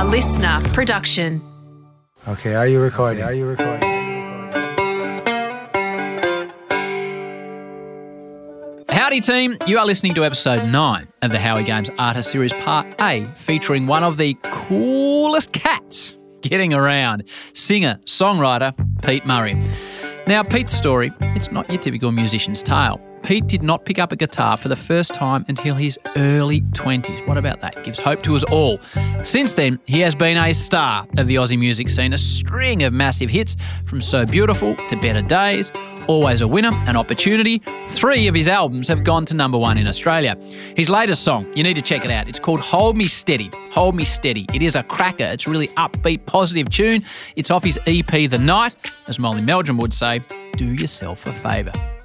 A listener production. Okay, are you recording? Are you recording? Howdy, team. You are listening to episode 9 of the Howie Games Artist Series Part A, featuring one of the coolest cats getting around singer, songwriter Pete Murray. Now, Pete's story, it's not your typical musician's tale. Pete did not pick up a guitar for the first time until his early 20s. What about that? Gives hope to us all. Since then, he has been a star of the Aussie music scene, a string of massive hits from So Beautiful to Better Days, Always a Winner, An Opportunity. Three of his albums have gone to number one in Australia. His latest song, you need to check it out. It's called Hold Me Steady. Hold Me Steady. It is a cracker. It's a really upbeat, positive tune. It's off his EP, The Night. As Molly Meldrum would say, do yourself a favour.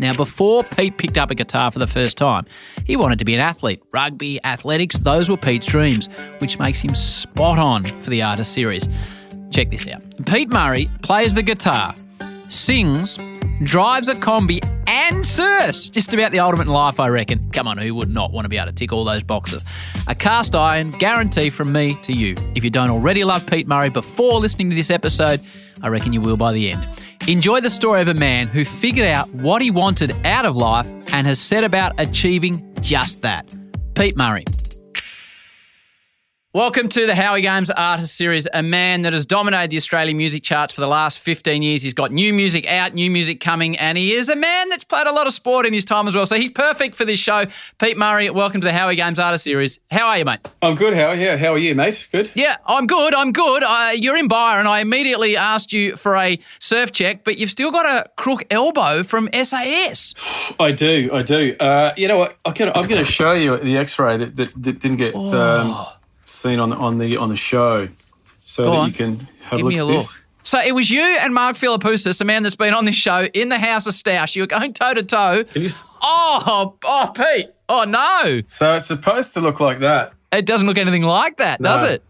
Now, before Pete picked up a guitar for the first time, he wanted to be an athlete. Rugby, athletics, those were Pete's dreams, which makes him spot on for the artist series. Check this out Pete Murray plays the guitar, sings, drives a kombi, and surfs. Just about the ultimate life, I reckon. Come on, who would not want to be able to tick all those boxes? A cast iron guarantee from me to you. If you don't already love Pete Murray before listening to this episode, I reckon you will by the end. Enjoy the story of a man who figured out what he wanted out of life and has set about achieving just that. Pete Murray. Welcome to the Howie Games Artist Series. A man that has dominated the Australian music charts for the last 15 years. He's got new music out, new music coming, and he is a man that's played a lot of sport in his time as well. So he's perfect for this show. Pete Murray, welcome to the Howie Games Artist Series. How are you, mate? I'm good, How? Yeah, how are you, mate? Good? Yeah, I'm good. I'm good. Uh, you're in Byron. I immediately asked you for a surf check, but you've still got a crook elbow from SAS. I do, I do. Uh, you know what? I I'm going to show you the X-ray that, that, that didn't get um, seen on the on the on the show, so Go that on. you can have Give a look me a at look. this. So it was you and Mark Philippoussis, a man that's been on this show, in the House of Stoush. You were going toe to toe. Oh, oh, Pete. Oh no, So it's supposed to look like that. it doesn't look anything like that, does it?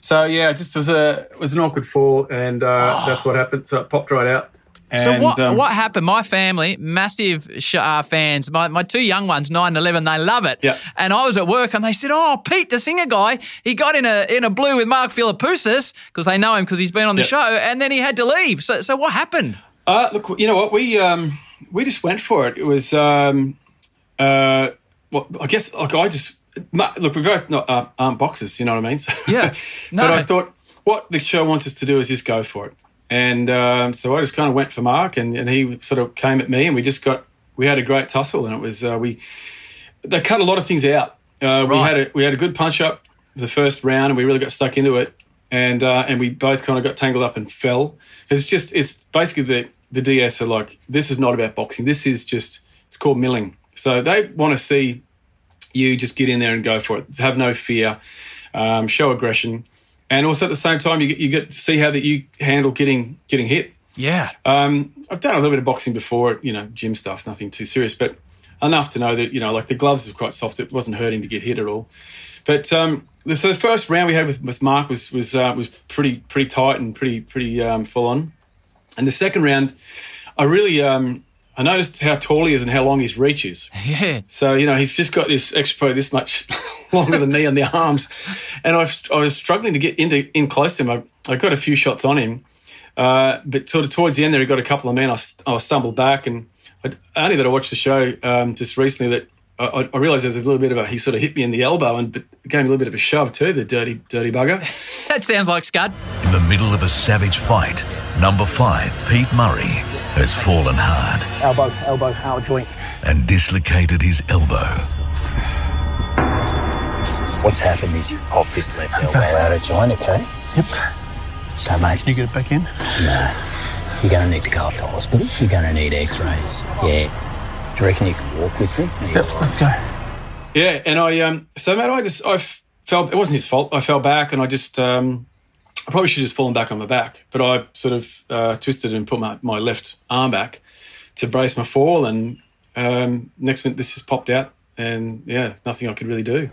So yeah, it just was a it was an awkward fall, and uh, that's what happened. So it popped right out. And, So what um, what happened? My family, massive sh- uh, fans. My, my two young ones, nine and eleven, they love it. Yeah. And I was at work, and they said, "Oh, Pete, the singer guy, he got in a in a blue with Mark Philippoussis because they know him because he's been on the Yeah. show, and then he had to leave. So so what happened? Uh, look, you know what? We um, we just went for it. It was um, uh, well, I guess like I just look. We both not uh, aren't boxers. You know what I mean? So, Yeah. No. but I thought what the show wants us to do is just go for it. And um, so I just kind of went for Mark, and, and he sort of came at me, and we just got we had a great tussle, and it was uh, we they cut a lot of things out. Uh, we had a we had a good punch up the first round, and we really got stuck into it, and uh, and we both kind of got tangled up and fell. It's just it's basically the the DS are like this is not about boxing. This is just it's called milling. So they want to see you just get in there and go for it. Have no fear, um, show aggression, and also at the same time you get you get to see how that you handle getting getting hit. Yeah. Um, I've done a little bit of boxing before, you know, gym stuff, nothing too serious, but enough to know that, you know, like the gloves are quite soft. It wasn't hurting to get hit at all. But um, so the first round we had with, with Mark was was uh, was pretty pretty tight and pretty pretty um, full on. And the second round, I really um, I noticed how tall he is and how long his reach is. Yeah. So you know he's just got this extra probably this much longer than me on the arms, and I've, I was struggling to get into in close to him. I, I got a few shots on him, uh, but sort of towards the end there, he got a couple of men. I, I stumbled back, and I, only that I watched the show um, just recently that I, I- I realised there's a little bit of a he sort of hit me in the elbow and but gave me a little bit of a shove too. The dirty dirty bugger. That sounds like Scud. In the middle of a savage fight, number five, Pete Murray, has fallen hard elbow, elbow, out of joint. and dislocated his elbow. What's happened is you popped this left elbow out of joint, okay? Yep. So, mate, You get it back in. No. You're going to need to go up to hospital. You're going to need x-rays. Yeah. Do you reckon you can walk with me? Yep, let's go. Yeah, and I um so mate, I just I fell. It wasn't his fault. I fell back, and I just um I probably should have just fallen back on my back, but I sort of uh, twisted and put my, my left arm back to brace my fall, and um, next minute this just popped out, and yeah, nothing I could really do.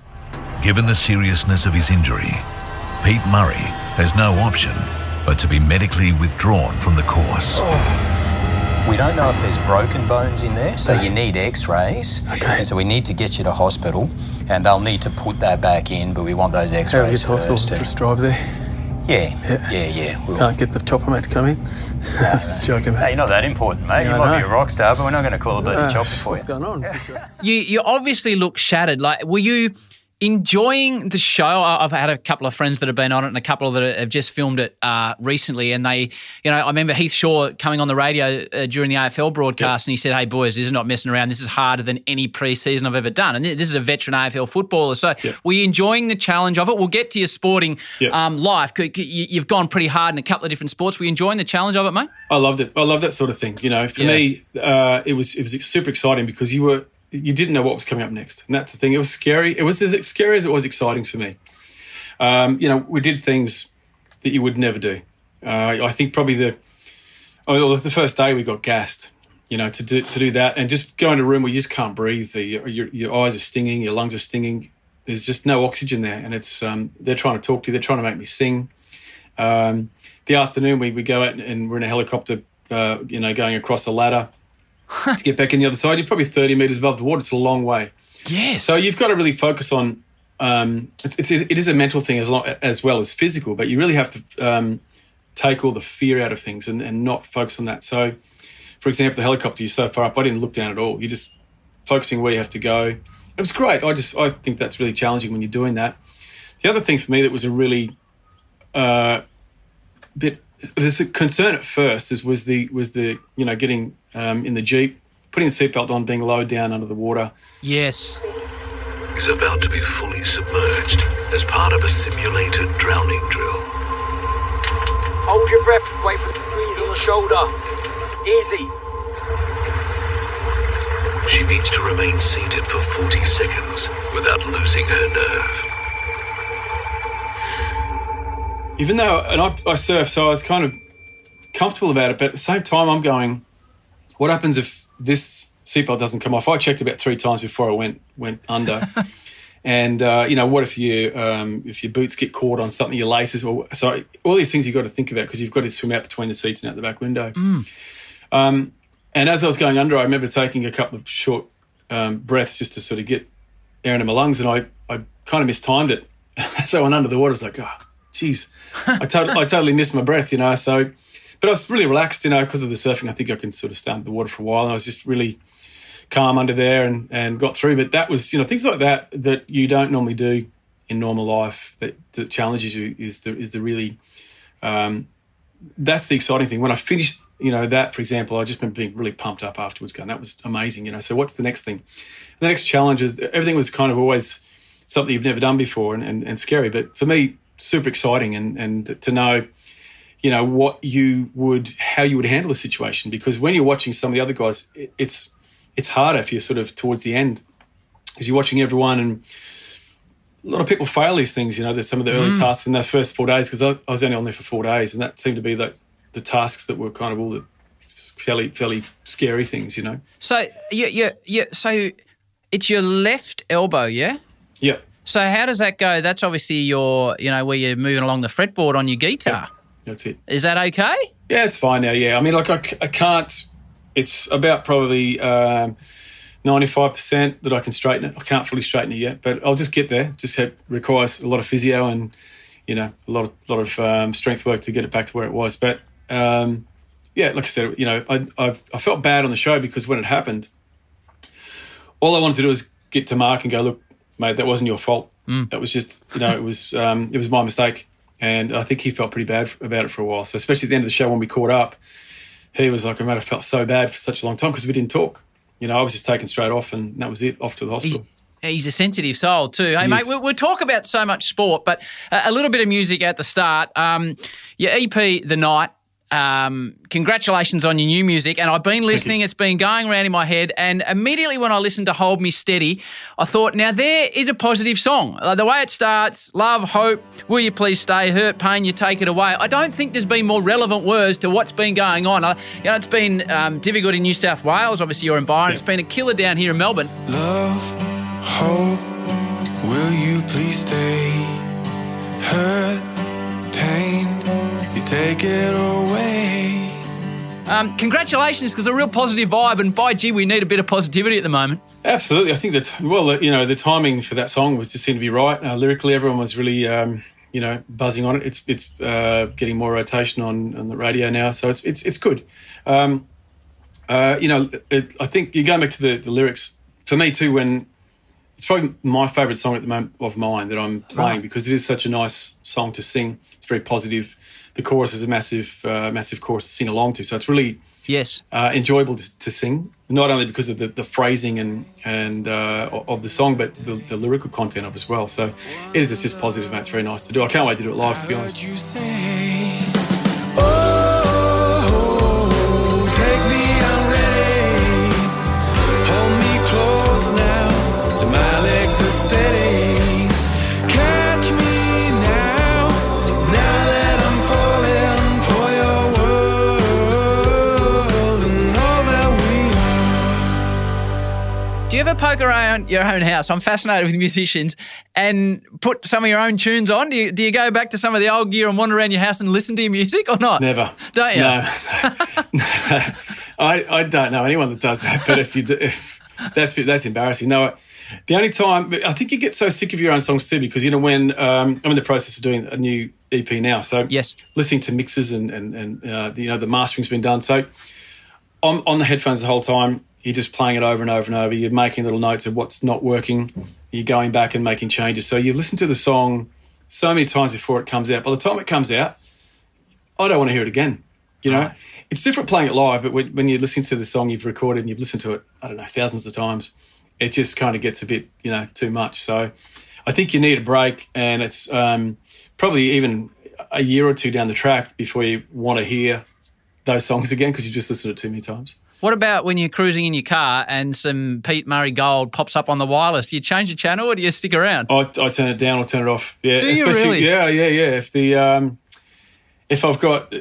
Given the seriousness of his injury, Pete Murray has no option but to be medically withdrawn from the course. We don't know if there's broken bones in there, so you need x-rays. Okay. So we need to get you to hospital, and they'll need to put that back in, but we want those How do we x-rays get to hospital? Just drive there. Yeah, yeah, yeah. We'll- Can't get the chopper mate to come in. Just joking, Hey, you're not that important, mate. Yeah, you I might be a rock star, but we're not going to call a bloody Uh, chopper for what's you. going on? You you obviously look shattered. Like, were you enjoying the show? I've had a couple of friends that have been on it, and a couple that have just filmed it uh, recently. And they, you know, I remember Heath Shaw coming on the radio uh, during the AFL broadcast, and he said, "Hey boys, this is not messing around. This is harder than any preseason I've ever done." And this is a veteran AFL footballer. So, were you enjoying the challenge of it? We'll get to your sporting Yep. um, life. C- c- you- You've gone pretty hard in a couple of different sports. Were you enjoying the challenge of it, mate? I loved it. I love that sort of thing. You know, for Yeah. me, uh, it was it was super exciting because you were you didn't know what was coming up next, and that's the thing. It was scary. It was as scary as it was exciting for me. Um, you know, we did things that you would never do. Uh, I think probably the oh, the first day we got gassed. You know, to do to do that and just go in a room where you just can't breathe. The, your, your eyes are stinging, your lungs are stinging. There's just no oxygen there, and it's um, they're trying to talk to you. They're trying to make me sing. Um, the afternoon we, we go out and we're in a helicopter, uh, you know, going across a ladder to get back in the other side. You're probably 30 meters above the water. It's a long way. Yes. So you've got to really focus on. Um, it's, it's it is a mental thing as long, as well as physical, but you really have to um, take all the fear out of things and, and not focus on that. So, for example, the helicopter you're so far up, I didn't look down at all. You're just focusing where you have to go. It was great. I just I think that's really challenging when you're doing that. The other thing for me that was a really uh, bit it was a concern at first is was the was the you know getting um, in the jeep, putting the seatbelt on, being lowered down under the water. yes. is about to be fully submerged as part of a simulated drowning drill. Hold your breath, wait for the breeze on the shoulder. Easy. She needs to remain seated for 40 seconds without losing her nerve. even though and I, I surf, so I was kind of comfortable about it. But at the same time, I'm going, what happens if this seatbelt doesn't come off? I checked about three times before I went went under. and uh, you know, what if you um, if your boots get caught on something, your laces, or so all these things you've got to think about because you've got to swim out between the seats and out the back window. Um, and as I was going under, I remember taking a couple of short um, breaths just to sort of get air into my lungs, and I, I kind of mistimed it. so I went under the water. I was like, oh, geez, I, tot- I totally missed my breath, you know. So, but I was really relaxed, you know, because of the surfing. I think I can sort of stand the water for a while, and I was just really calm under there and, and got through. But that was, you know, things like that that you don't normally do in normal life that, that challenges you is the is the really um, that's the exciting thing. When I finished, you know, that for example, I just been being really pumped up afterwards, going, that was amazing, you know. So what's the next thing? The next challenge is everything was kind of always something you've never done before and, and, and scary. But for me, super exciting and, and to know, you know, what you would, how you would handle the situation. Because when you're watching some of the other guys, it, it's it's harder if you're sort of towards the end because you're watching everyone and a lot of people fail these things. You know, there's some of the early mm. tasks in those first four days because I, I was only on there for four days, and that seemed to be the the tasks that were kind of all the fairly fairly scary things. You know. So yeah yeah you so it's your left elbow, yeah. Yeah. So how does that go? That's obviously your you know where you're moving along the fretboard on your guitar. That's it. Is that okay? Yeah, it's fine now. Yeah, I mean, like I, I can't. It's about probably ninety five percent that I can straighten it. I can't fully straighten it yet, but I'll just get there. Just have, requires a lot of physio and you know a lot of lot of um, strength work to get it back to where it was. But um, yeah, like I said, you know, I I've, I felt bad on the show because when it happened, all I wanted to do was get to Mark and go, look, mate, that wasn't your fault. That was just you know it was um, it was my mistake. And I think he felt pretty bad about it for a while. So especially at the end of the show when we caught up, he was like, I might have felt so bad for such a long time because we didn't talk. You know, I was just taken straight off, and that was it. Off to the hospital. he's a sensitive soul too. Hey He mate, we'll, we'll talk about so much sport, but a, a little bit of music at the start. Um, your EP, The Night. Um, congratulations on your new music, and I've been listening. It's been going around in my head, and immediately when I listened to "Hold Me Steady," I thought, "Now there is a positive song. Uh, the way it starts, love, hope, will you please stay, hurt, pain, you take it away." I don't think there's been more relevant words to what's been going on. Uh, you know, it's been um, difficult in New South Wales. Obviously, you're in Byron. It's been a killer down here in Melbourne. Love, hope, will you please stay? Hurt, take it away. Um, congratulations, because a real positive vibe, and by gee, we need a bit of positivity at the moment. Absolutely, I think that well, you know, the timing for that song was just seemed to be right. Uh, lyrically, everyone was really, um, you know, buzzing on it. It's it's uh, getting more rotation on, on the radio now, so it's it's it's good. Um, uh, you know, it, I think you going back to the, the lyrics for me too. When it's probably my favourite song at the moment of mine that I'm playing Right. because it is such a nice song to sing. It's very positive. The chorus is a massive, uh, massive chorus to sing along to. So it's really Yes. uh, enjoyable to, to sing, not only because of the, the phrasing and and uh, of the song, but the, the lyrical content of it as well. So it is it's just positive, mate. It's very nice to do. I can't wait to do it live, to be honest. Ever poke around your own house? I'm fascinated with musicians and put some of your own tunes on. Do you, do you go back to some of the old gear and wander around your house and listen to your music or not? Never. Don't you? No. I, I don't know anyone that does that, but if you do, if, that's that's embarrassing. No, the only time I think you get so sick of your own songs too, because you know when um, I'm in the process of doing a new EP now, so Yes. listening to mixes and and and uh, you know the mastering's been done, so on on the headphones the whole time. You're just playing it over and over and over. You're making little notes of what's not working. You're going back and making changes. So you listen to the song so many times before it comes out. By the time it comes out, I don't want to hear it again. You know, it's different playing it live, but when, when you're listening to the song you've recorded and you've listened to it, I don't know, thousands of times, it just kind of gets a bit, you know, too much. So I think you need a break, and it's um, probably even a year or two down the track before you want to hear those songs again because you just listened to it too many times. What about when you're cruising in your car and some Pete Murray Gold pops up on the wireless? Do you change the channel or do you stick around? I, I turn it down or turn it off. Yeah, Do you really? Yeah, yeah, yeah. If the um, if I've got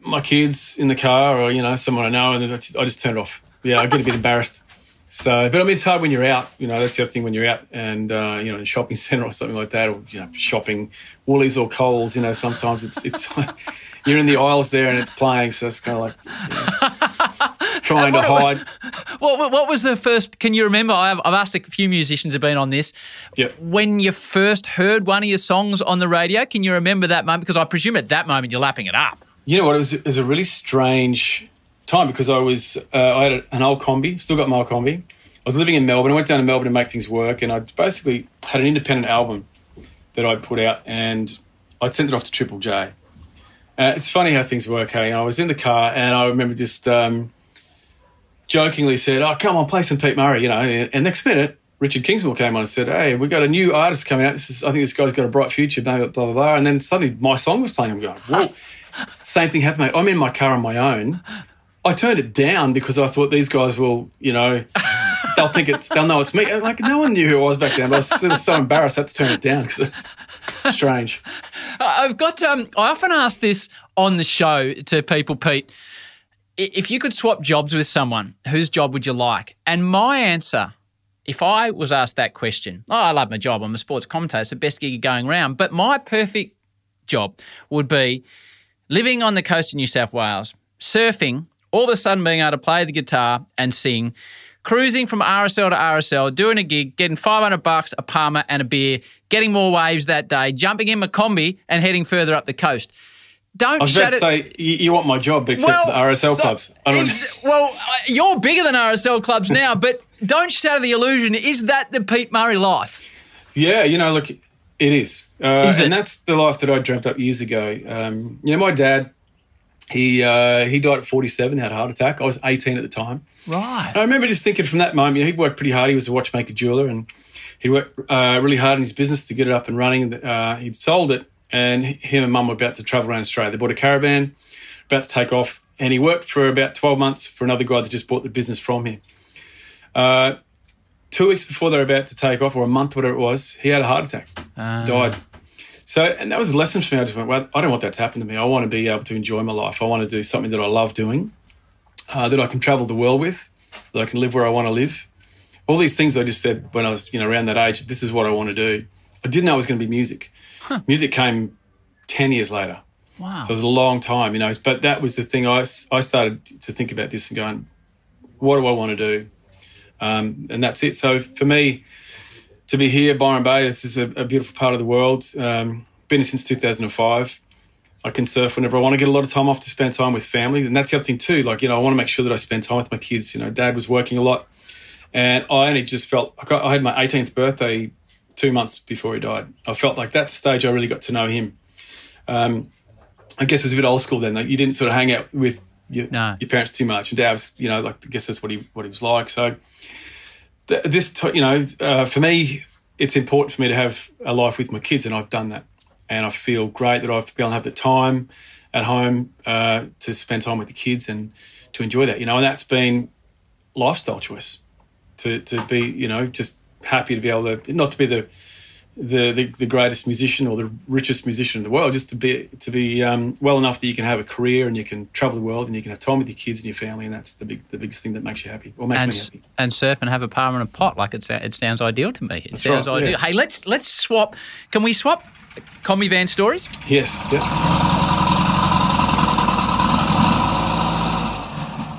my kids in the car or you know someone I know, and I just, I just turn it off. Yeah, I get a bit embarrassed. So, but I mean, it's hard when you're out. You know, that's the other thing when you're out and uh, you know, in a shopping centre or something like that, or you know, shopping Woolies or Coles. You know, sometimes it's it's you're in the aisles there and it's playing, so it's kind of like you know, trying to hide. What, what, what was the first? Can you remember? I've, I've asked a few musicians have been on this. Yep. When you first heard one of your songs on the radio, can you remember that moment? Because I presume at that moment you're lapping it up. You know what? It was, it was a really strange time because I was uh, I had an old kombi, still got my old kombi. I was living in Melbourne. I went down to Melbourne to make things work, and I basically had an independent album that I'd put out, and I'd sent it off to Triple J. Uh, it's funny how things work. Hey, I was in the car, and I remember just um, jokingly said, "Oh, come on, play some Pete Murray," you know. And, and next minute, Richard Kingsmill came on and said, "Hey, we got a new artist coming out. This is, I think this guy's got a bright future." Blah blah blah. blah. And then suddenly, my song was playing. I'm going, "Whoa!" Same thing happened, mate. I'm in my car on my own. I turned it down because I thought these guys will, you know, they'll think it's, they'll know it's me. Like no one knew who I was back then. But I was sort of so embarrassed I had to turn it down because it's strange. I've got. Um, I often ask this on the show to people, Pete. If you could swap jobs with someone, whose job would you like? And my answer, if I was asked that question, oh, I love my job. I'm a sports commentator. It's the best gig going around. But my perfect job would be living on the coast of New South Wales, surfing, all of a sudden being able to play the guitar and sing, cruising from RSL to RSL, doing a gig, getting 500 bucks, a parma and a beer, getting more waves that day, jumping in my kombi and heading further up the coast. Don't I was about to say you, you want my job except for the RSL so- clubs. I don't ex- well, uh, you're bigger than RSL clubs now, but don't shatter the illusion. Is that the Pete Murray life? Yeah, you know, look, it is. Uh, Is it? And that's the life that I dreamt up years ago. Um, you know, my dad, he uh, he died at 47, had a heart attack. I was 18 at the time. Right. And I remember just thinking from that moment, you know, he'd worked pretty hard. He was a watchmaker jeweler and he worked uh, really hard in his business to get it up and running. Uh, he'd sold it and him and mum were about to travel around Australia. They bought a caravan, about to take off. And he worked for about 12 months for another guy that just bought the business from him. Uh, two weeks before they were about to take off, or a month, whatever it was, he had a heart attack, died. So, and that was a lesson for me. I just went, well, I don't want that to happen to me. I want to be able to enjoy my life. I want to do something that I love doing, uh, that I can travel the world with, that I can live where I want to live. All these things I just said when I was, you know, around that age. This is what I want to do. I didn't know it was going to be music. Music came ten years later. Wow. So it was a long time, you know. But that was the thing. I, I started to think about this and going, what do I want to do? Um, and that's it. So for me, to be here, Byron Bay, this is a, a beautiful part of the world. Um, been here since 2005. I can surf whenever I want to get a lot of time off to spend time with family. And that's the other thing too. Like, you know, I want to make sure that I spend time with my kids. You know, dad was working a lot and I only just felt, I, got, I had my 18th birthday two months before he died. I felt like that's the stage I really got to know him. Um, I guess it was a bit old school then. Like you didn't sort of hang out with your, No. your parents too much. And dad was, you know, like, I guess that's what he, what he was like. So th- this, t- you know, uh, for me, it's important for me to have a life with my kids, and I've done that. And I feel great that I've been able to have the time at home uh, to spend time with the kids and to enjoy that, you know, and that's been lifestyle choice to, to be, you know, just happy to be able to, not to be the, the, the, the greatest musician or the richest musician in the world, just to be to be um, well enough that you can have a career and you can travel the world and you can have time with your kids and your family, and that's the big the biggest thing that makes you happy or makes and, me happy. and surf and have a palm and a pot. Like it, it sounds ideal to me. It That's sounds right, ideal. yeah. Hey, let's let's swap. Can we swap kombi van stories? Yes, yeah.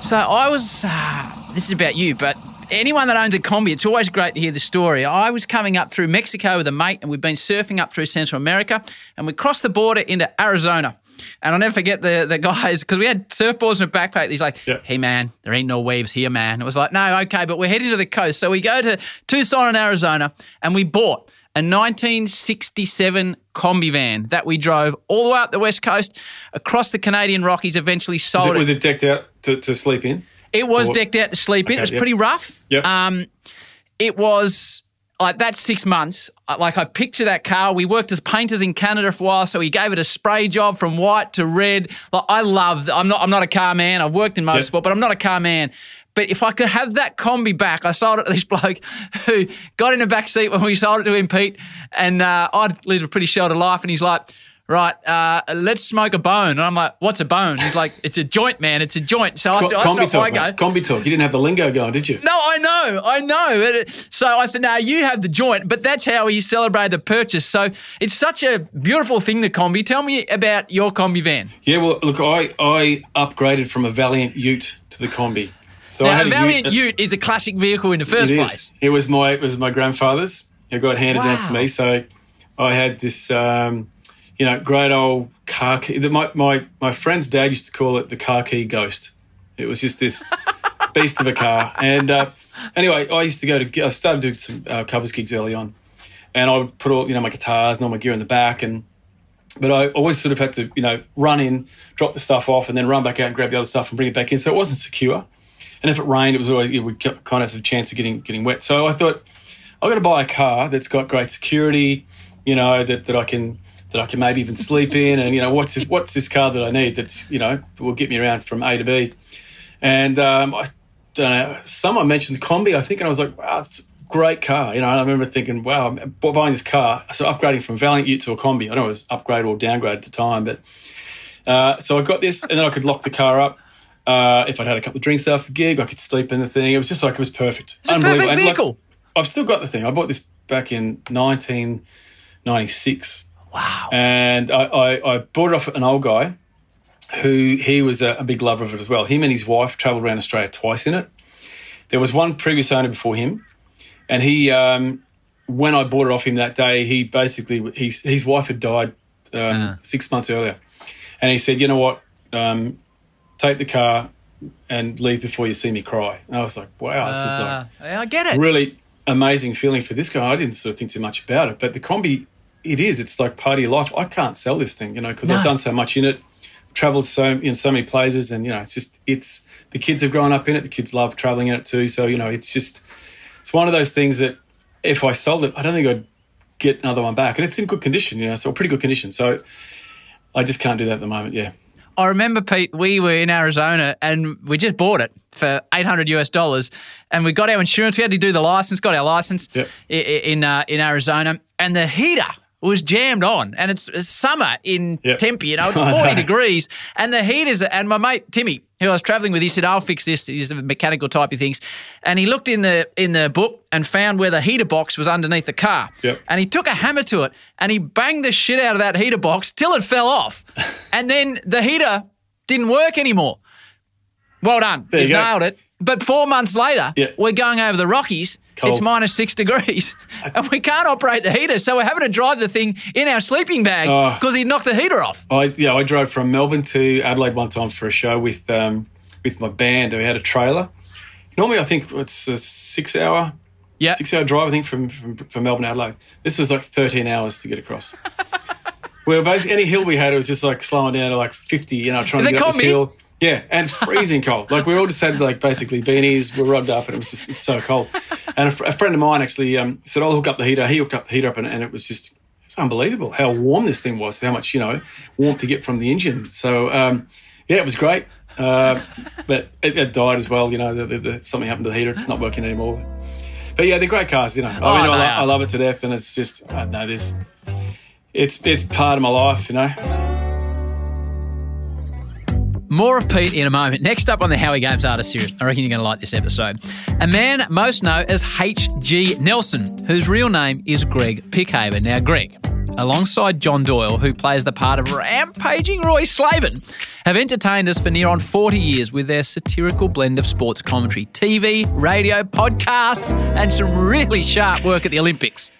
So I was. Uh, this is about you, but anyone that owns a kombi, it's always great to hear the story. I was coming up through Mexico with a mate, and we've been surfing up through Central America, and we crossed the border into Arizona. And I'll never forget the the guys because we had surfboards in a backpack. He's like, Yeah. "Hey man, there ain't no waves here, man." It was like, "No, okay, but we're heading to the coast." So we go to Tucson in Arizona, and we bought a 1967 kombi van that we drove all the way up the west coast, across the Canadian Rockies. Eventually Was sold it, was it decked out to, to sleep in? It was Or- decked out to sleep in. Okay, it was yep. pretty rough. Yep. Um, it was like that six months. Like I picture that car. We worked as painters in Canada for a while, so he gave it a spray job from white to red. Like I love. I'm not. I'm not a car man. I've worked in motorsport, but I'm not a car man. But if I could have that kombi back, I sold it to this bloke who got in the back seat when we sold it to him, Pete. And uh, I'd lived a pretty sheltered life, and he's like. Right, uh, let's smoke a bone. And I'm like, what's a bone? He's like, it's a joint, man. It's a joint. So I, Co- I kombi. I talk, go. Kombi talk. You didn't have the lingo going, did you? no, I know, I know. So I said, now you have the joint, but that's how he celebrated the purchase. So it's such a beautiful thing, the kombi. Tell me about your kombi van. Yeah, well, look, I, I upgraded from a Valiant Ute to the kombi. So I had a Valiant Ute. Ute is a classic vehicle in the first It place. is. It was my it was my grandfather's. It got handed down to me. So I had this, um, you know, great old car key. My, my my friend's dad used to call it the car key ghost. It was just this beast of a car. And uh, anyway, I used to go to. I started doing some uh, covers gigs early on, and I would put all you know my guitars and all my gear in the back and. But I always sort of had to, you know, run in, drop the stuff off, and then run back out and grab the other stuff and bring it back in. So it wasn't secure. And if it rained, it was always know, we kind of have a chance of getting getting wet. So I thought I've got to buy a car that's got great security, you know, that, that I can that I can maybe even sleep in, and you know, what's this, what's this car that I need that's you know that will get me around from A to B. And um, I don't know, someone mentioned the kombi, I think, and I was like, wow, it's a great car. You know, and I remember thinking, wow, I'm buying this car, so upgrading from Valiant Ute to a kombi. I don't know if it was upgrade or downgrade at the time, but uh, so I got this, and then I could lock the car up. Uh, if I'd had a couple of drinks after the gig, I could sleep in the thing. It was just like it was perfect. It's a perfect And, like, vehicle. I've still got the thing. I bought this back in 1996. Wow. And I, I, I bought it off an old guy who he was a, a big lover of it as well. Him and his wife travelled around Australia twice in it. There was one previous owner before him, and he, um, when I bought it off him that day, he basically his his wife had died um, six months earlier, and he said, "You know what? Um, take the car and leave before you see me cry." And I was like, "Wow, this is like." Uh, I get it. really amazing feeling for this guy. I didn't sort of think too much about it, but the kombi, it is. It's like part of your life. I can't sell this thing, you know, because No. I've done so much in it, traveled so in so many places, and you know, it's just it's the kids have grown up in it. The kids love traveling in it too. So you know, it's just it's one of those things that if I sold it, I don't think I'd get another one back, and it's in good condition, you know, so pretty good condition. So I just can't do that at the moment. Yeah. I remember, Pete, we were in Arizona and we just bought it for 800 US dollars and we got our insurance. We had to do the license, got our license Yep. in, uh, in Arizona and the heater was jammed on and it's, it's summer in Yep. Tempe, you know, it's 40 know. degrees and the heaters, and my mate Timmy, who I was traveling with, he said, I'll fix this. He's a mechanical type of things. And he looked in the, in the book and found where the heater box was underneath the car. Yep. And he took a hammer to it and he banged the shit out of that heater box till it fell off. and then the heater didn't work anymore. Well done. There you go. nailed it. But four months later, Yeah. we're going over the Rockies. Cold. It's minus six degrees, and we can't operate the heater. So we're having to drive the thing in our sleeping bags Oh. because he knocked the heater off. I yeah, I drove from Melbourne to Adelaide one time for a show with um, with my band. We had a trailer. Normally, I think it's a six hour Yeah. six hour drive. I think from, from from Melbourne to Adelaide. This was like thirteen hours to get across. Where basically any hill we had, it was just like slowing down to like fifty. You know, trying to get up this me. hill. Yeah, and freezing cold. Like we all just had like basically beanies. We were rubbed up, and it was just so cold. And a, fr- a friend of mine actually um, said, "I'll hook up the heater." He hooked up the heater up, and, and it was just it's unbelievable how warm this thing was. How much you know warmth you get from the engine. So um, yeah, it was great. Uh, but it, it died as well. You know, the, the, the, something happened to the heater. It's not working anymore. But yeah, they're great cars. You know, I mean, Oh, I, lo- I love it to death, and it's just I know this. It's it's part of my life. You know. More of Pete in a moment. Next up on the Howie Games Artist Series, I reckon you're going to like this episode. A man most know as H.G. Nelson, whose real name is Greg Pickhaver. Now, Greg, alongside John Doyle, who plays the part of rampaging Roy Slaven, have entertained us for near on 40 years with their satirical blend of sports commentary, TV, radio, podcasts, and some really sharp work at the Olympics.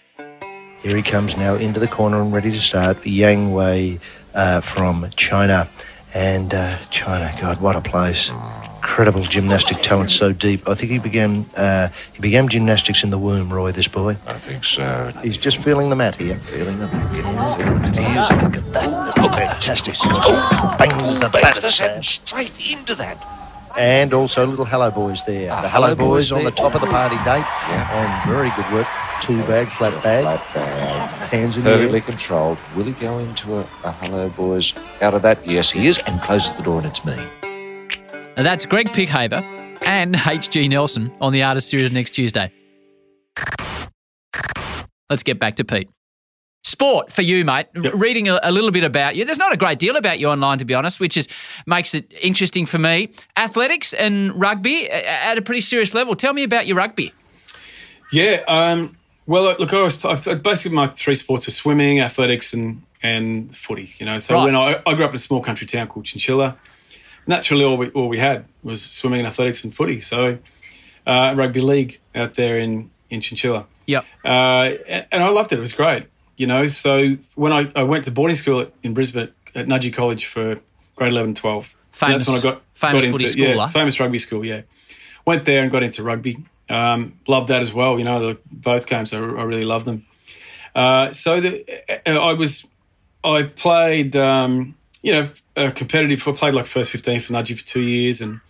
Here he comes now into the corner and ready to start. Yang Wei uh, from China. And uh, China, God, what a place. Incredible gymnastic talent, so deep. I think he began uh, he began gymnastics in the womb, Roy, this boy. I think so. He's just feeling the mat here. Feeling the mat. Feeling it. He is. Look at that. Oh, fantastic. Oh, bangs the bat. Bangs the sand. sand straight into that. And also little Hello Boys there. Ah, the Hello, Hello Boys, Boys on the top of the party date. Yeah. And very good work. Two bag, flat bag. Flat bag. Hands in the Perfectly controlled. Will he go into a, a hello, boys? Out of that? Yes, he is. And closes the door, and it's me. Now, that's Greg Pickhaver and H.G. Nelson on the Artist Series next Tuesday. Let's get back to Pete. Sport for you, mate. R- Reading a, a little bit about you. There's not a great deal about you online, to be honest, which is makes it interesting for me. Athletics and rugby at a pretty serious level. Tell me about your rugby. Yeah. Um, well, look, I was I, basically my three sports are swimming, athletics, and and footy. You know, so Right. when I, I grew up in a small country town called Chinchilla, naturally all we all we had was swimming and athletics and footy. So uh, rugby league out there in in Chinchilla. Yep. Uh, and and I loved it. It was great. You know, so when I, I went to boarding school at, in Brisbane at Nudgee College for grade 11 and 12. Famous- that's when I got, famous got footy into, school, yeah, famous rugby school, yeah. Went there and got into rugby. Um, loved that as well. You know, the, both games, I, I really love them. Uh, so the, uh, I was, I played, um, you know, uh, competitive. I played like first 15 for Nudgee for two years and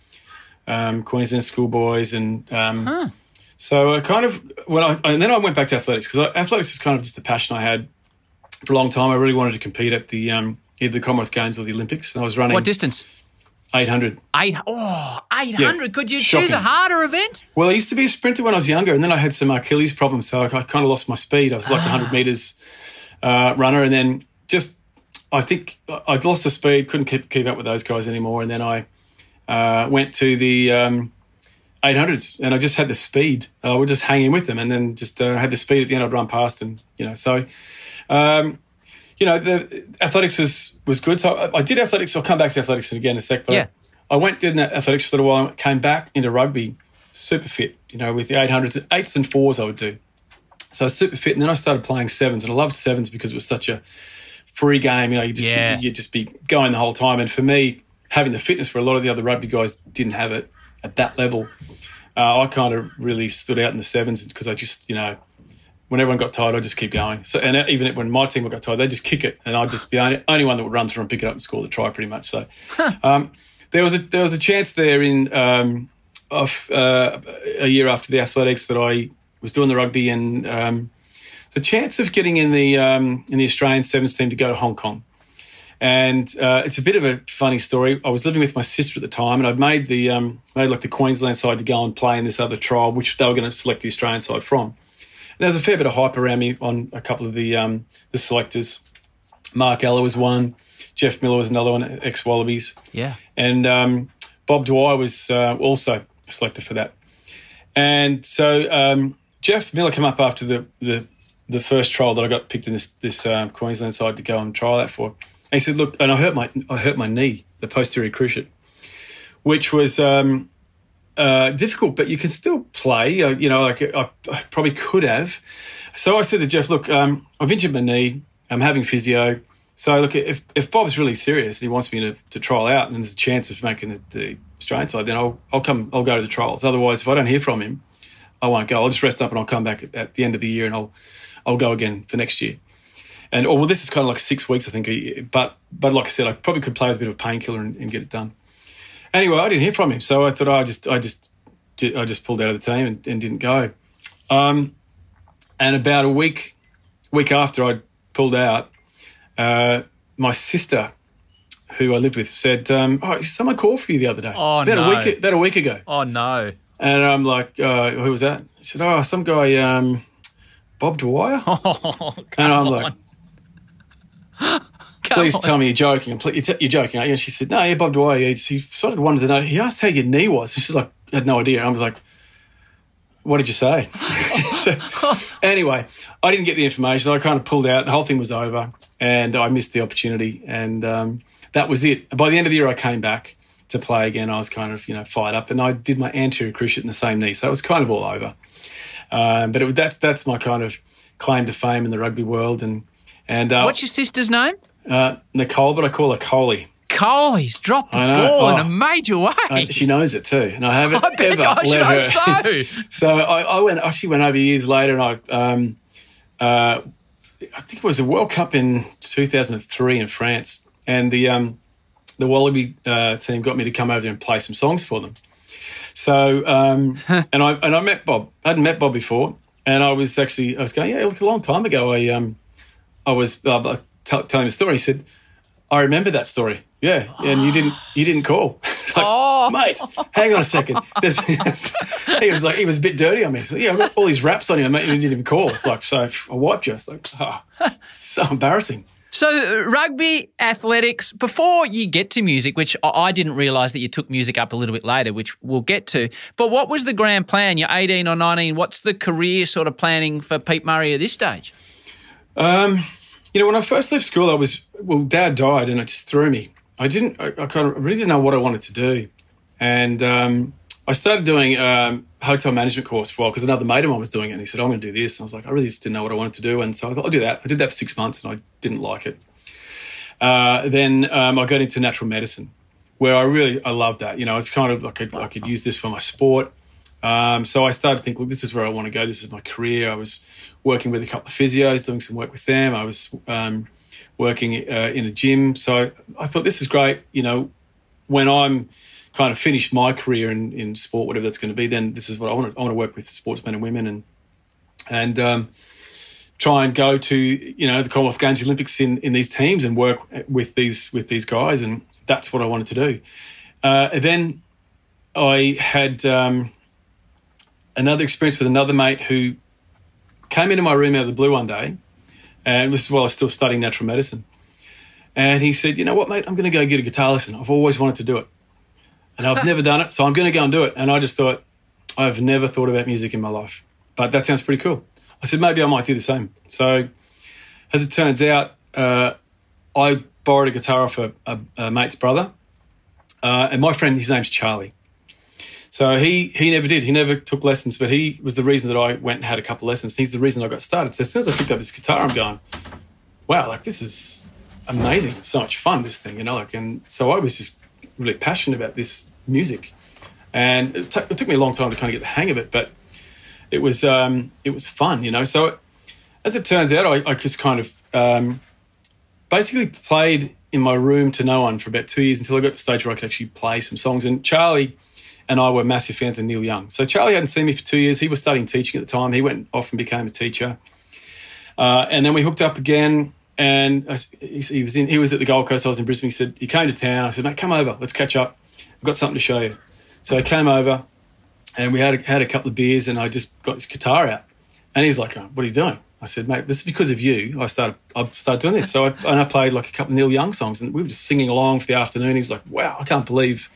um, Queensland schoolboys. And um, so I kind of, when I, and then I went back to athletics because athletics was kind of just a passion I had for a long time. I really wanted to compete at the, um, either the Commonwealth Games or the Olympics. And I was running What distance? 800. Eight. Oh, 800. Could you choose a harder event? Well, I used to be a sprinter when I was younger, and then I had some Achilles problems, so I, I kind of lost my speed. I was like a 100 meters uh, runner, and then just I think I'd lost the speed, couldn't keep keep up with those guys anymore, and then I uh, went to the um, 800s, and I just had the speed. I would just hang in with them, and then just uh, had the speed at the end. I'd run past, and you know, so. Um, you know, the athletics was was good. So I, I did athletics. I'll come back to athletics again in a sec. But Yeah. I went did athletics for a little while. I came back into rugby, super fit. You know, with the 800s, eights and fours, I would do. So I was super fit, and then I started playing sevens, and I loved sevens because it was such a free game. You know, you just Yeah. you just be going the whole time. And for me, having the fitness where a lot of the other rugby guys didn't have it at that level, uh, I kind of really stood out in the sevens because I just you know when everyone got tired, I'd just keep going. So, and even when my team got tired, they'd just kick it, and I'd just be the only, only one that would run through and pick it up and score the try, pretty much. So, um, there was a there was a chance there in um, of uh, a year after the athletics that I was doing the rugby, and um, the chance of getting in the um, in the Australian sevens team to go to Hong Kong. And uh, it's a bit of a funny story. I was living with my sister at the time, and I'd made the um, made like the Queensland side to go and play in this other trial, which they were going to select the Australian side from. And there was a fair bit of hype around me on a couple of the um, the selectors. Mark Ella was one, Jeff Miller was another one, ex Wallabies, Yeah. and um, Bob Dwyer was uh, also selected for that. And so um, Jeff Miller came up after the, the the first trial that I got picked in this this um, Queensland side to go and try that for. he said, "Look," and I hurt my I hurt my knee, the posterior cruciate, which was um, uh, difficult, but you can still play. Uh, you know, like I, I probably could have. So I said to Jeff, "Look, um, I've injured my knee. I'm having physio. So look, if if Bob's really serious and he wants me to, to trial out, and there's a chance of making the, the Australian side, then I'll I'll come. I'll go to the trials. Otherwise, if I don't hear from him, I won't go. I'll just rest up and I'll come back at, the end of the year and I'll I'll go again for next year." And oh well, this is kind of like six weeks, I think. But but like I said, I probably could play with a bit of painkiller and, and get it done. Anyway, I didn't hear from him, so I thought oh, I just I just I just pulled out of the team and, and didn't go. Um, and about a week week after I pulled out, uh, my sister, who I lived with, said, um, "Oh, someone called for you the other day. Oh, about no. a week about a week ago." Oh no! And I'm like, uh, "Who was that?" She said, "Oh, some guy, um, Bob Dwyer." Oh, and I'm like, "Please tell me you're joking. You're, t- you're joking, aren't you?" And she said, "No, yeah, Bob Dwyer. He, he sort of wanted to know. He asked how your knee was. And she's like, had no idea. I was like, "What did you say?" so, anyway, I didn't get the information. I kind of pulled out. The whole thing was over, and I missed the opportunity. And um, that was it. By the end of the year, I came back to play again. I was kind of you know fired up, and I did my anterior cruciate in the same knee, so it was kind of all over. Um, but it, that's that's my kind of claim to fame in the rugby world. And and uh, What's your sister's name? Uh, Nicole, but I call her Coley. Cole. He's dropped the I ball in Oh. a major way. Uh, she knows it too, and I haven't I bet ever I let her. so. so I, I went. Actually, went over years later, and I, um, uh, I think it was the World Cup in 2003 in France, and the um, the Wallaby uh, team got me to come over there and play some songs for them. So, um, and I and I met Bob. I hadn't met Bob before, and I was actually I was going, yeah, look, a long time ago. I um, I was uh, tell, telling a story. He said, I remember that story. Yeah, and you didn't you didn't call. It's like, Oh. mate, hang on a second. There's, he was like he was a bit dirty on me. So, yeah, I've got all these raps on you, mate. You didn't even call. It's like so I wiped you. It's like oh, so embarrassing. So, rugby, athletics, before you get to music, which I I didn't realise that you took music up a little bit later, which we'll get to. But what was the grand plan? You're 18 or 19. What's the career sort of planning for Pete Murray at this stage? Um, you know, when I first left school, I was well. Dad died, and it just threw me. I didn't. I, I kind of I really didn't know what I wanted to do, and um, I started doing um, hotel management course for a while because another mate of mine was doing it, and he said, "I'm going to do this." And I was like, I really just didn't know what I wanted to do, and so I thought I'll do that. I did that for six months, and I didn't like it. Uh, then um, I got into natural medicine, where I really I loved that. You know, it's kind of like I, I could use this for my sport. Um, so I started to think, look, this is where I want to go. This is my career. I was working with a couple of physios, doing some work with them. I was um, working uh, in a gym. So I, thought this is great. You know, when I'm kind of finished my career in, in sport, whatever that's going to be, then this is what I want to. I want to work with sportsmen and women and and um, try and go to you know the Commonwealth Games, Olympics in, in these teams and work with these with these guys, and that's what I wanted to do. Uh, then I had um, another experience with another mate who came into my room out of the blue one day, and this is while I was still studying natural medicine. And he said, "You know what, mate? I'm going to go get a guitar lesson. I've always wanted to do it, and I've never done it, so I'm going to go and do it." And I just thought, I've never thought about music in my life, but that sounds pretty cool. I said maybe I might do the same. So, as it turns out, uh, I borrowed a guitar off a, a, a mate's brother, uh, and my friend, his name's Charlie. So he he never did. He never took lessons, but he was the reason that I went and had a couple lessons. He's the reason I got started. So as soon as I picked up this guitar, I'm going, wow, like this is amazing. So much fun, this thing, you know. Like, and so I was just really passionate about this music, and it, took it took me a long time to kind of get the hang of it, but it was um, it was fun, you know. So as it turns out, I, I just kind of um, basically played in my room to no one for about two years until I got to the stage where I could actually play some songs. And Charlie and I were massive fans of Neil Young. So Charlie hadn't seen me for two years. He was studying teaching at the time. He went off and became a teacher. Uh, and then we hooked up again. And I, he, was in. He was at the Gold Coast. I was in Brisbane. He said he came to town. I said, "Mate, come over. Let's catch up. I've got something to show you." So I came over, and we had a, had a couple of beers, and I just got his guitar out. And he's like, "What are you doing?" I said, "Mate, this is because of you. I started. I started doing this." So I, and I played like a couple of Neil Young songs, and we were just singing along for the afternoon. He was like, "Wow, I can't believe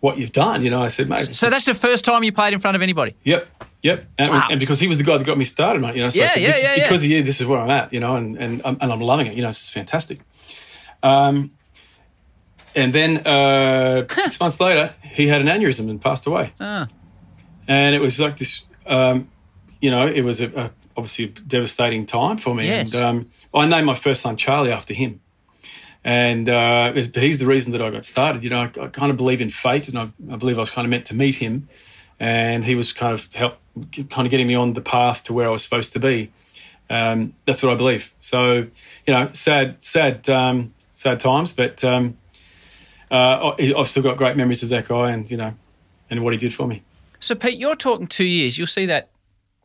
what you've done." You know, I said, "Mate." So that's the first time you played in front of anybody. Yep, yep. And, Wow. and because he was the guy that got me started on it, you know, so I Yeah, said, yeah, this yeah, is yeah. because of you, this is where I'm at, you know, and, and, I'm, and I'm loving it, you know, this is fantastic. Um, and then uh, six months later, he had an aneurysm and passed away. Ah. And it was like this, um, you know, it was a, a, obviously a devastating time for me. Yes. And um, I named my first son Charlie after him. And uh, he's the reason that I got started. You know, I, I kind of believe in fate, and I, I believe I was kind of meant to meet him. And he was kind of help, kind of getting me on the path to where I was supposed to be. Um, that's what I believe. So, you know, sad, sad, um, sad times, but um, uh, I- I've still got great memories of that guy, and you know, and what he did for me. So, Pete, you're talking two years. You'll see that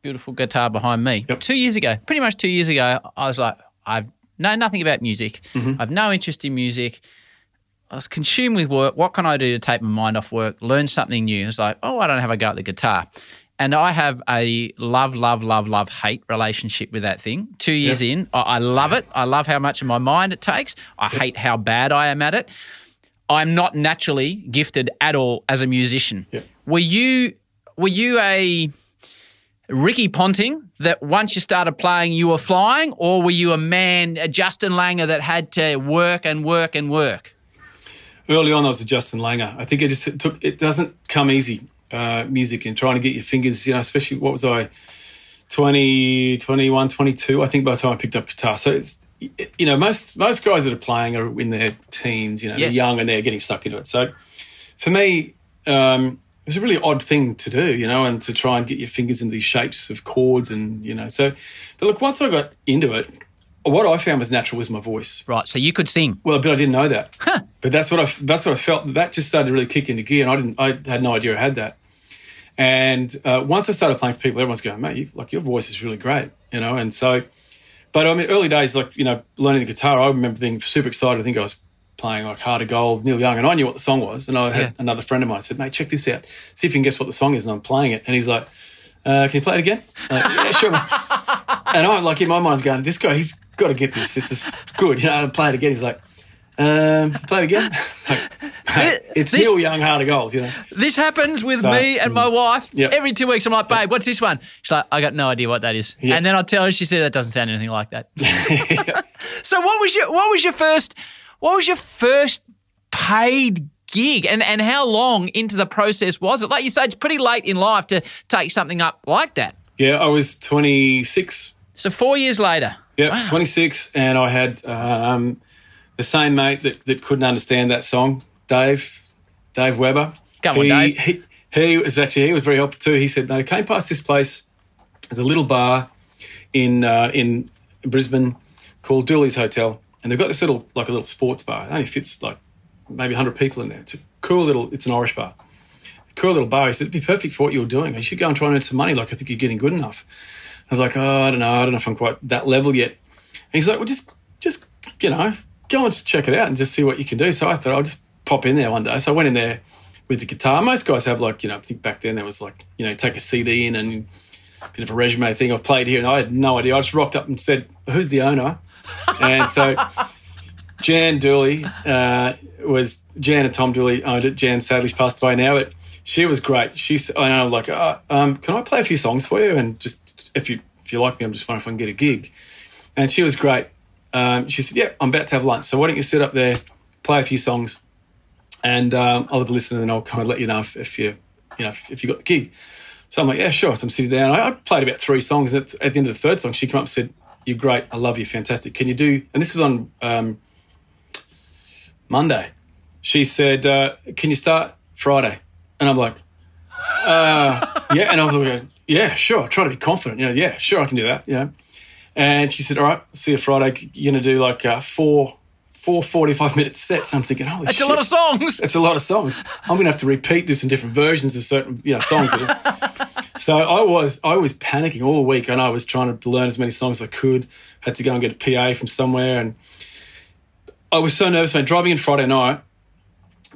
beautiful guitar behind me. Two years ago, pretty much two years ago, I was like, I've know nothing about music. Mm-hmm. I've no interest in music. I was consumed with work. What can I do to take my mind off work, learn something new? It's like, oh, I don't have a go at the guitar. And I have a love, love, love, love, hate relationship with that thing. Two years Yeah. in, I, I love it. I love how much of my mind it takes. I hate how bad I am at it. I'm not naturally gifted at all as a musician. Were you were you a Ricky Ponting that once you started playing you were flying, or were you a man, a Justin Langer that had to work and work and work? Early on, I was a Justin Langer. I think it just took. It doesn't come easy. Uh, music and trying to get your fingers, you know, especially what was I, 20, 21, 22, I think by the time I picked up guitar. So it's, you know, most most guys that are playing are in their teens, you know, Yes. they're young and they're getting stuck into it. So for me, um, it was a really odd thing to do, you know, and to try and get your fingers into these shapes of chords and, you know, so, but look, once I got into it, what I found was natural was my voice. Right. So you could sing. Well, but I didn't know that. But that's what I that's what I felt. That just started to really kick into gear, and I didn't. I had no idea I had that. And uh, once I started playing for people, everyone's going, "Mate, you, like your voice is really great," you know. And so, but I mean, early days, like you know, learning the guitar, I remember being super excited. I think I was playing like Heart of Gold, Neil Young, and I knew what the song was. And I had Yeah. another friend of mine said, "Mate, check this out. See if you can guess what the song is." And I'm playing it, and he's like, uh, "Can you play it again?" Like, yeah, sure. and I'm like in my mind going, "This guy, he's got to get this. This is good." You know, I play it again. He's like. Um, play it again. like, it's This- Neil Young, Heart of Gold. You know, This happens with So, me and my wife Yep. every two weeks. I'm like, babe, what's this one? She's like, I got no idea what that is. Yeah. And then I'll tell her, she said, that doesn't sound anything like that. so what was your what was your first what was your first paid gig and, and how long into the process was it? Like you say, it's pretty late in life to take something up like that. yeah, I was 26. So four years later. Yeah, 26, and I had um, the same mate that, that couldn't understand that song, Dave, Dave Weber. On, he, Dave. He, he was actually he was very helpful too. He said, "No, came past this place. There's a little bar in uh, in Brisbane called Dooley's Hotel, and they've got this little like a little sports bar. It only fits like maybe 100 people in there. It's a cool little. It's an Irish bar." Cool little bar. He said, it'd be perfect for what you're doing. You should go and try and earn some money. Like, I think you're getting good enough. I was like, oh, I don't know. I don't know if I'm quite that level yet. And he's like, well, just, just, you know, go and check it out and just see what you can do. So I thought I'll just pop in there one day. So I went in there with the guitar. Most guys have like, you know, I think back then there was like, you know, take a CD in and a bit of a resume thing. I've played here and I had no idea. I just rocked up and said, who's the owner? And so Jan Dooley uh, was Jan and Tom Dooley owned it. Jan sadly's passed away now, but she was great. She's I know like, uh, um, can I play a few songs for you? And just if you if you like me, I'm just wondering if I can get a gig. And she was great. Um, she said, "Yeah, I'm about to have lunch, so why don't you sit up there, play a few songs, and um, I'll have a listen, and I'll kind of let you know if, if you you know if, if you got the gig." So I'm like, "Yeah, sure." So I'm sitting down. I, I played about three songs. At, at the end of the third song, she came up and said, "You're great. I love you. Fantastic. Can you do?" And this was on um, Monday. She said, uh, "Can you start Friday?" And I'm like, uh, "Yeah." And I was like, "Yeah, sure." I try to be confident. You know, yeah, sure, I can do that. You know. And she said, "All right, see you Friday. You're gonna do like uh, four, four 45 minute sets." I'm thinking, "Holy That's shit. a lot of songs. It's a lot of songs. I'm gonna have to repeat, do some different versions of certain, you know, songs. So I was, I was panicking all week, and I was trying to learn as many songs as I could. Had to go and get a PA from somewhere, and I was so nervous. Man, driving in Friday night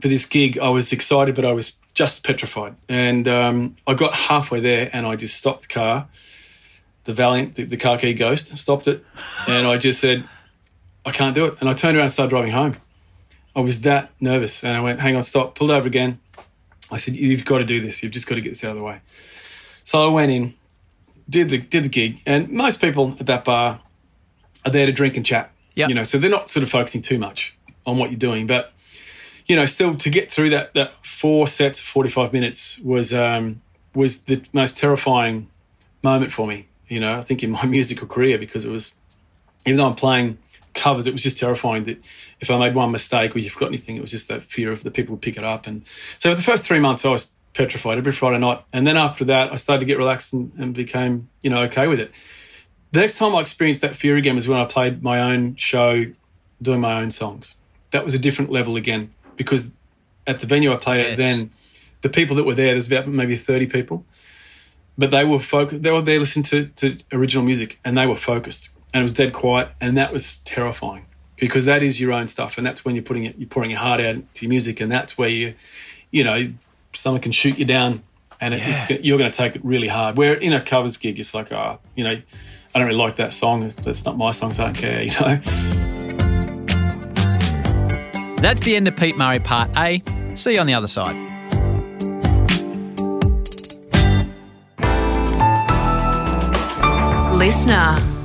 for this gig, I was excited, but I was just petrified. And um, I got halfway there, and I just stopped the car. The Valiant, the, the car key ghost, stopped it, and I just said, "I can't do it." And I turned around and started driving home. I was that nervous, and I went, "Hang on, stop!" Pulled over again. I said, "You've got to do this. You've just got to get this out of the way." So I went in, did the did the gig, and most people at that bar are there to drink and chat. Yep. You know, so they're not sort of focusing too much on what you're doing. But you know, still to get through that that four sets, forty five minutes was um, was the most terrifying moment for me. You know, I think in my musical career because it was even though I'm playing covers, it was just terrifying that if I made one mistake or you forgot anything, it was just that fear of the people would pick it up. And so for the first three months, I was petrified every Friday night. And then after that, I started to get relaxed and, and became, you know, okay with it. The next time I experienced that fear again was when I played my own show, doing my own songs. That was a different level again because at the venue I played Yes. at then, the people that were there, there's about maybe 30 people, but they were focused. They were there listening to, to original music and they were focused and it was dead quiet. And that was terrifying because that is your own stuff. And that's when you're putting it, you're pouring your heart out to your music. And that's where you, you know, someone can shoot you down and it, it's, you're going to take it really hard. Where in a covers gig, it's like, oh, you know, I don't really like that song. That's not my song, so I don't care, you know. That's the end of Pete Murray Part A. See you on the other side. Listener.